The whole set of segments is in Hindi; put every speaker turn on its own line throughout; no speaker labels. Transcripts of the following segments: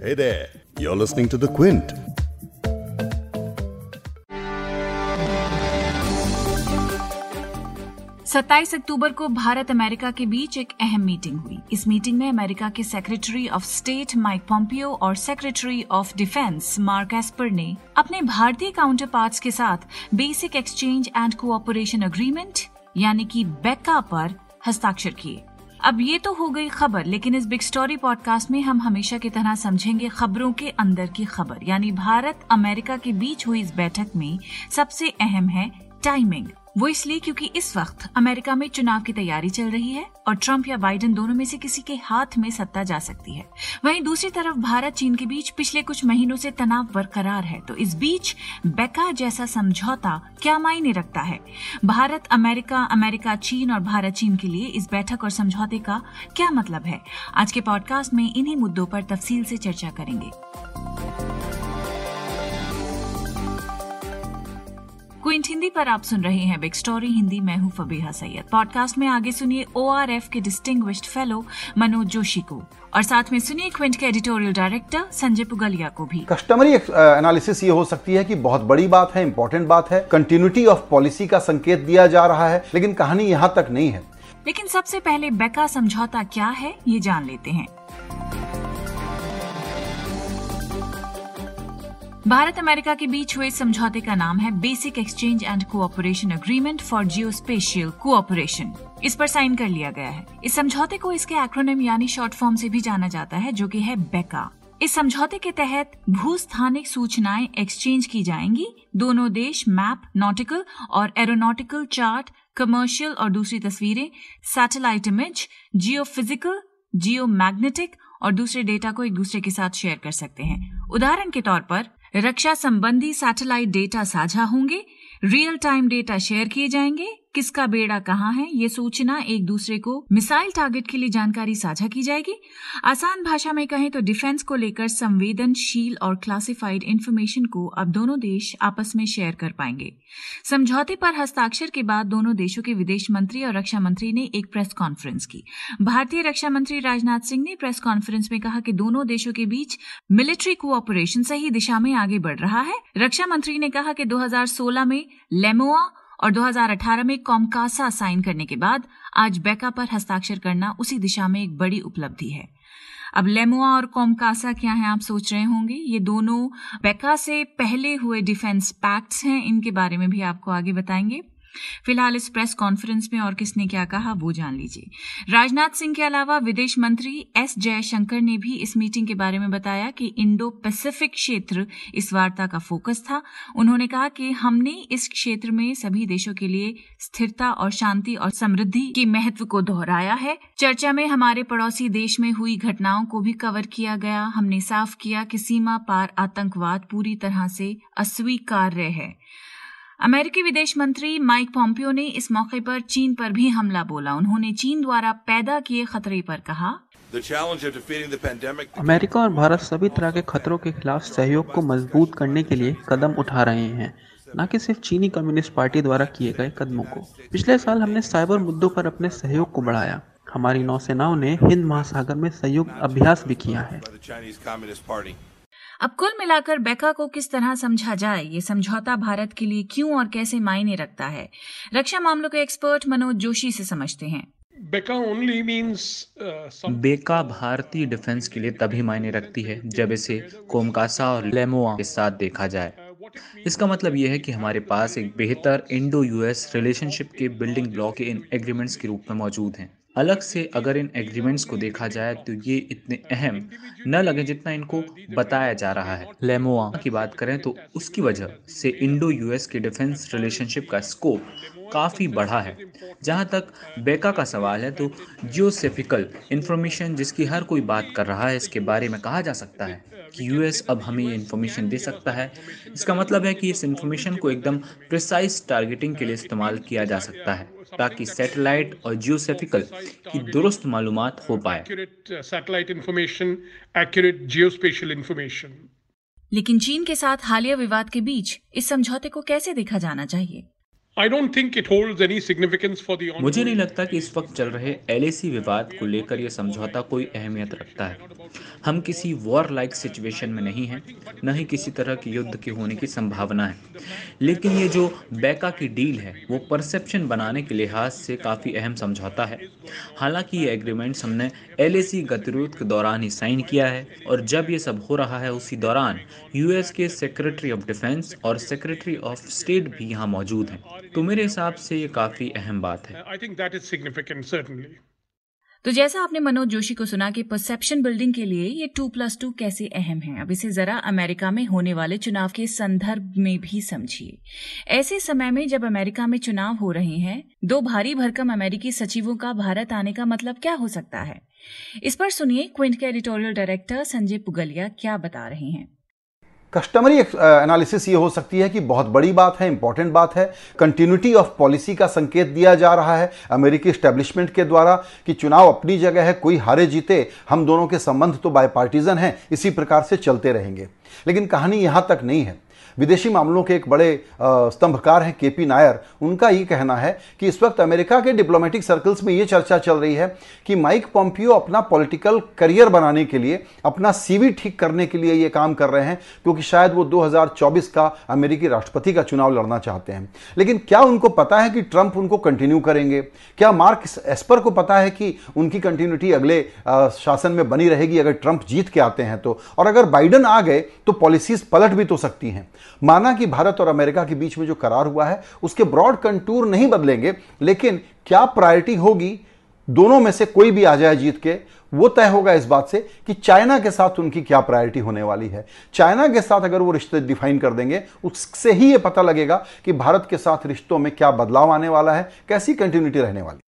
Hey there, you're listening to The Quint.
सत्ताईस अक्टूबर को भारत अमेरिका के बीच एक अहम मीटिंग हुई इस मीटिंग में अमेरिका के secretary of state Mike Pompeo और secretary of defence Mark Esper ने अपने भारतीय काउंटर पार्ट के साथ basic exchange and cooperation agreement यानी कि बेका पर हस्ताक्षर किए अब ये तो हो गई खबर, लेकिन इस बिग स्टोरी पॉडकास्ट में हम हमेशा की तरह समझेंगे खबरों के अंदर की खबर। यानी भारत अमेरिका के बीच हुई इस बैठक में सबसे अहम है टाइमिंग वो इसलिए क्योंकि इस वक्त अमेरिका में चुनाव की तैयारी चल रही है और ट्रंप या बाइडेन दोनों में से किसी के हाथ में सत्ता जा सकती है। वहीं दूसरी तरफ़ भारत, चीन के बीच पिछले कुछ महीनों से तनाव बरकरार है तो इस बीच बेका जैसा समझौता क्या मायने रखता है? भारत, अमेरिका अमेरिका, चीन और भारत, चीन के लिए इस बैठक और समझौते का क्या मतलब है? आज के पॉडकास्ट में इन्हीं मुद्दों पर तफसील से चर्चा करेंगे। क्विंट हिंदी पर आप सुन रहे हैं बिग स्टोरी हिंदी मैं हूँ फबीहा सैयद। पॉडकास्ट में आगे सुनिए ओआरएफ के डिस्टिंग्विश्ड फेलो मनोज जोशी को। और साथ में सुनिए क्विंट के एडिटोरियल डायरेक्टर संजय पुगलिया को भी।
कस्टमरी एनालिसिस ये हो सकती है कि बहुत बड़ी बात है इंपॉर्टेंट बात है। कंटिन्यूटी ऑफ़ पॉलिसी का संकेत दिया जा रहा है लेकिन कहानी यहाँ तक नहीं है।
लेकिन सबसे पहले बेका समझौता क्या है ये जान लेते हैं। भारत अमेरिका के बीच हुए समझौते का नाम है basic exchange and cooperation agreement for geospatial cooperation. इस पर साइन कर लिया गया है। इस समझौते को इसके एक्रोनिम यानी शॉर्ट फॉर्म से भी जाना जाता है, जो कि है बेका। इस समझौते के तहत भूस्थानिक सूचनाएँ एक्सचेंज की जाएँगी। दोनों देश मैप नॉटिकल और एरोनॉटिकल चार्ट कमर्शियल और दूसरी तस्वीरें satellite image geophysical geomagnetic और दूसरे डेटा को एक दूसरे के साथ शेयर कर सकते हैं। उदाहरण के तौर पर रक्षा संबंधी सैटेलाइट डेटा साझा होंगे। रियल टाइम डेटा शेयर किए जाएँगे। किसका बेड़ा कहाँ है, ये सूचना एक दूसरे को मिसाइल टारगेट के लिए जानकारी साझा की जाएगी। आसान भाषा में कहें तो डिफेंस को लेकर संवेदनशील और क्लासिफाइड इन्फॉर्मेशन को अब दोनों देश आपस में शेयर कर पाएँगे। समझौते पर हस्ताक्षर के बाद दोनों देशों के विदेश मंत्री और रक्षा मंत्री ने एक प्रेस कॉन्फ्रेंस की। भारतीय रक्षा मंत्री राजनाथ सिंह ने प्रेस कॉन्फ्रेंस में कहा कि दोनों देशों के बीच मिलिट्री कोऑपरेशन सही दिशा में आगे बढ़ रहा है। रक्षा मंत्री ने कहा कि 2016 में लेमोआ और 2018 में कॉमकासा साइन करने के बाद आज बैका पर हस्ताक्षर करना उसी दिशा में एक बड़ी उपलब्धि है। अब लेमुआ और कॉमकासा क्या है आप सोच रहे होंगे? ये दोनों बैका से पहले हुए डिफेंस पैक्ट्स हैं, इनके बारे में भी आपको आगे बताएँगे। फ़िलहाल इस प्रेस कॉन्फ्रेंस में और किसने क्या कहा वो जान लीजिए। राजनाथ सिंह के अलावा विदेश मंत्री एस जयशंकर ने भी इस मीटिंग के बारे में बताया कि इंडो पैसिफिक क्षेत्र इस वार्ता का फोकस था। उन्होंने कहा कि हमने इस क्षेत्र में सभी देशों के लिए स्थिरता और शांति और समृद्धि के महत्व को दोहराया है। चर्चा में हमारे पड़ोसी देश में हुई घटनाओं को भी कवर किया गया। हमने साफ़ किया कि सीमा पार आतंकवाद पूरी तरह से अस्वीकार्य है। अमेरिकी विदेश मंत्री माइक पॉम्पियो ने इस मौके पर चीन पर भी हमला बोला। उन्होंने चीन द्वारा पैदा किए खतरे पर कहा।
अमेरिका और भारत सभी तरह के खतरों के खिलाफ सहयोग को मज़बूत करने के लिए कदम उठा रहे हैं न कि सिर्फ़ चीनी कम्युनिस्ट पार्टी द्वारा किए गए कदमों को। पिछले साल हमने साइबर मुद्दों पर अपने सहयोग को बढ़ाया। हमारी नौसेनाओं ने हिंद महासागर में संयुक्त अभ्यास भी किया है।
अब कुल मिलाकर बेका को किस तरह समझा जाए? ये समझौता भारत के लिए क्यों और कैसे मायने रखता है? रक्षा मामलों के एक्सपर्ट मनोज जोशी से समझते हैं।
बेका ओनली मींस
बेका भारतीय डिफेंस के लिए तभी मायने रखती है जब इसे कोमकासा और लेमोआ के साथ देखा जाए। इसका मतलब यह है कि हमारे पास एक बेहतर इंडो यूएस रिलेशनशिप के बिल्डिंग ब्लॉक के इन एग्रीमेंट्स के रूप में मौजूद हैं। अलग से अगर इन एग्रीमेंट्स को देखा जाए तो ये इतने अहम न लगे जितना इनको बताया जा रहा है। लेमोआ। की बात करें तो उसकी वजह से इंडो यूएस के डिफेंस रिलेशनशिप का स्कोप काफ़ी बढ़ा है। जहाँ तक बेका का सवाल है तो जियोसेफिकल इंफॉर्मेशन जिसकी हर कोई बात कर रहा है इसके बारे में कहा जा सकता है कि यूएस अब हमें ये इन्फॉर्मेशन दे सकता है। इसका मतलब है कि इस इन्फॉर्मेशन को एकदम प्रिसाइज टारगेटिंग के लिए इस्तेमाल किया जा सकता है। ताकि सैटेलाइट और जियोसेफिकल की दुरुस्त मालूम हो पाए।
एक्यूरेट
लेकिन चीन के साथ हालिया विवाद के बीच इस समझौते को कैसे देखा जाना चाहिए?
I don't think it holds any significance for the
मुझे नहीं लगता कि इस वक्त चल रहे एलएसी विवाद को लेकर यह समझौता कोई अहमियत रखता है। हम किसी वॉर लाइक सिचुएशन में नहीं हैं न ही किसी तरह के युद्ध के होने की संभावना है। लेकिन ये जो बैका की डील है वो परसेप्शन बनाने के लिहाज से काफ़ी अहम समझौता है। हालाँकि ये एग्रीमेंट्स हमने एल गतिरोध के दौरान ही साइन किया है और जब ये सब हो रहा है उसी दौरान यूएस के सेक्रेटरी ऑफ़ डिफेंस और सेक्रेटरी ऑफ़ स्टेट भी यहाँ मौजूद हैं। तो मेरे हिसाब से ये काफ़ी अहम बात है।
I think that is significant, certainly.
तो जैसा आपने मनोज जोशी को सुना कि परसेप्शन बिल्डिंग के लिए ये टू प्लस टू कैसे अहम है अब इसे जरा अमेरिका में होने वाले चुनाव के संदर्भ में भी समझिए। ऐसे समय में जब अमेरिका में चुनाव हो रहे हैं दो भारी भरकम अमेरिकी सचिवों का भारत आने का मतलब क्या हो सकता है? इस पर सुनिए क्विंट के एडिटोरियल डायरेक्टर संजय पुगलिया क्या बता रहे हैं।
कस्टमरी एनालिसिस ये हो सकती है कि बहुत बड़ी बात है इंपॉर्टेंट बात है। कंटिन्यूटी ऑफ़ पॉलिसी का संकेत दिया जा रहा है अमेरिकी स्टैब्लिशमेंट के द्वारा कि चुनाव अपनी जगह है, कोई हारे जीते, हम दोनों के संबंध तो बायपार्टीजन है, इसी प्रकार से चलते रहेंगे। लेकिन कहानी यहाँ तक नहीं है। विदेशी मामलों के एक बड़े स्तंभकार हैं केपी नायर। उनका ये कहना है कि इस वक्त अमेरिका के डिप्लोमेटिक सर्कल्स में ये चर्चा चल रही है कि माइक पॉम्पियो अपना पॉलिटिकल करियर बनाने के लिए, अपना सीवी ठीक करने के लिए ये काम कर रहे हैं, क्योंकि शायद वो 2024 का अमेरिकी राष्ट्रपति का चुनाव लड़ना चाहते हैं। लेकिन क्या उनको पता है कि ट्रंप उनको कंटिन्यू करेंगे? क्या मार्क एस्पर को पता है कि उनकी कंटिन्यूटी अगले शासन में बनी रहेगी अगर ट्रंप जीत के आते हैं तो? और अगर बाइडन आ गए तो पॉलिसीज़ पलट भी तो सकती हैं। माना कि भारत और अमेरिका के बीच में जो करार हुआ है, उसके ब्रॉड कंटूर नहीं बदलेंगे, लेकिन क्या प्रायोरिटी होगी? दोनों में से कोई भी आ जाए जीत के, वो तय होगा इस बात से कि चाइना के साथ उनकी क्या प्रायोरिटी होने वाली है। चाइना के साथ अगर वो रिश्ते डिफाइन कर देंगे, उससे ही ये पता लगेगा कि भारत के साथ रिश्तों में क्या बदलाव आने वाला है, कैसी कंटिन्यूटी रहने वाली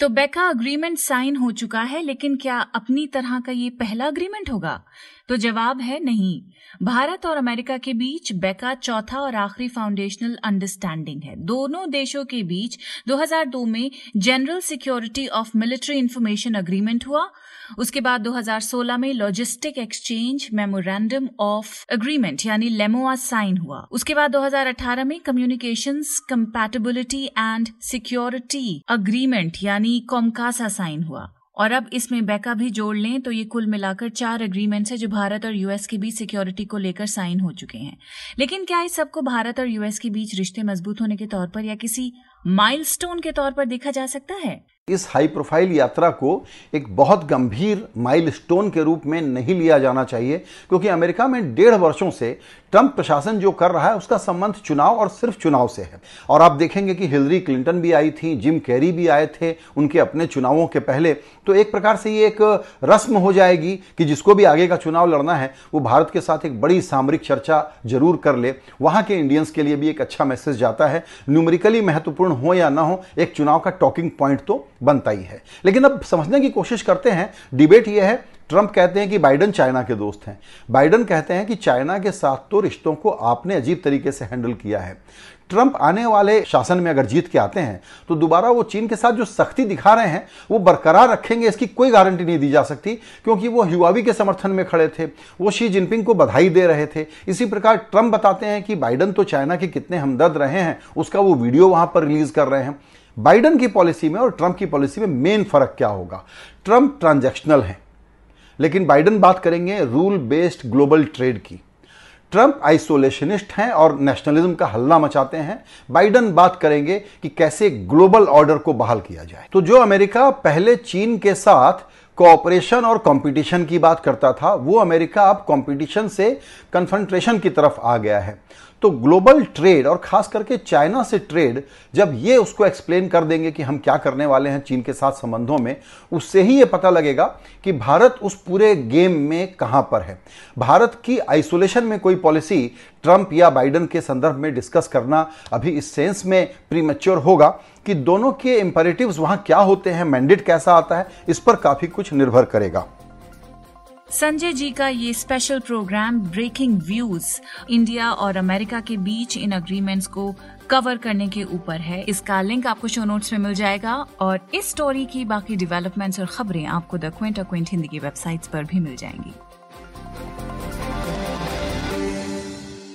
तो बेका अग्रीमेंट साइन हो चुका है, लेकिन क्या अपनी तरह का ये पहला अग्रीमेंट होगा? तो जवाब है नहीं। भारत और अमेरिका के बीच बेका चौथा और आखिरी फाउंडेशनल अंडरस्टैंडिंग है। दोनों देशों के बीच 2002 में general security of military information agreement हुआ। उसके बाद 2016 में logistic exchange memorandum of agreement यानी लेमोआ साइन हुआ। उसके बाद 2018 में communications compatibility and security agreement यानी कॉमकासा साइन हुआ। और अब इसमें बैका भी जोड़ लें तो ये कुल मिलाकर चार एग्रीमेंट्स है जो भारत और यूएस के बीच सिक्योरिटी को लेकर साइन हो चुके हैं। लेकिन क्या इस सबको भारत और यूएस के बीच रिश्ते मज़बूत होने के तौर पर या किसी माइलस्टोन के तौर पर देखा जा सकता है।
इस हाई प्रोफ़ाइल यात्रा को एक बहुत गंभीर माइलस्टोन के रूप में नहीं लिया जाना चाहिए, क्योंकि अमेरिका में डेढ़ वर्षों से ट्रंप प्रशासन जो कर रहा है, उसका संबंध चुनाव और सिर्फ़ चुनाव से है। और आप देखेंगे कि हिलरी क्लिंटन भी आई थी, जिम कैरी भी आए थे उनके अपने चुनावों के पहले। तो एक प्रकार से ये एक रस्म हो जाएगी कि जिसको भी आगे का चुनाव लड़ना है, वो भारत के साथ एक बड़ी सामरिक चर्चा ज़रूर कर ले। वहाँ के इंडियंस के लिए भी एक अच्छा मैसेज जाता है। न्यूमरिकली महत्वपूर्ण हो या ना हो, एक चुनाव का टॉकिंग पॉइंट तो बनता ही है। लेकिन अब समझने की कोशिश करते हैं, डिबेट यह है, ट्रंप कहते हैं कि बाइडन चाइना के दोस्त हैं। बाइडन कहते हैं कि चाइना के साथ तो रिश्तों को आपने अजीब तरीके से हैंडल किया है। ट्रंप आने वाले शासन में अगर जीत के आते हैं तो दोबारा वो चीन के साथ जो सख्ती दिखा रहे हैं, वो बरकरार रखेंगे, इसकी कोई गारंटी नहीं दी जा सकती, क्योंकि वो युवावी के समर्थन में खड़े थे, वो शी जिनपिंग को बधाई दे रहे थे। इसी प्रकार ट्रंप बताते हैं कि बाइडन तो चाइना के कितने हमदर्द रहे हैं, उसका वो वीडियो वहाँ पर रिलीज़ कर रहे हैं। बाइडन की पॉलिसी में और ट्रंप की पॉलिसी में मेन फ़र्क क्या होगा? ट्रंप ट्रांजैक्शनल है, लेकिन बाइडन बात करेंगे रूल बेस्ड ग्लोबल ट्रेड की। ट्रंप आइसोलेशनिस्ट हैं और नेशनलिज्म का हल्ला मचाते हैं। बाइडन बात करेंगे कि कैसे ग्लोबल ऑर्डर को बहाल किया जाए। तो जो अमेरिका पहले चीन के साथ कोऑपरेशन और कंपटीशन की बात करता था, वो अमेरिका अब कंपटीशन से कन्फ्रंट्रेशन की तरफ़ आ गया है। तो ग्लोबल ट्रेड और खास करके चाइना से ट्रेड, जब ये उसको एक्सप्लेन कर देंगे कि हम क्या करने वाले हैं चीन के साथ संबंधों में, उससे ही ये पता लगेगा कि भारत उस पूरे गेम में कहाँ पर है। भारत की आइसोलेशन में कोई पॉलिसी ट्रंप या बाइडन के संदर्भ में डिस्कस करना अभी इस सेंस में प्रीमेच्योर होगा कि दोनों के इंपेरेटिव्स वहाँ क्या होते हैं मैंडेट कैसा आता है, इस पर काफ़ी कुछ निर्भर करेगा।
संजय जी का ये special programme breaking views India और अमेरिका के बीच इन अग्रीमेंट्स को कवर करने के ऊपर है। इसका लिंक आपको शो नोट्स में मिल जाएगा और इस स्टोरी की बाकी डेवलपमेंट्स और खबरें आपको द क्विंट क्विंट हिंदी की वेबसाइट्स पर भी मिल जाएँगी।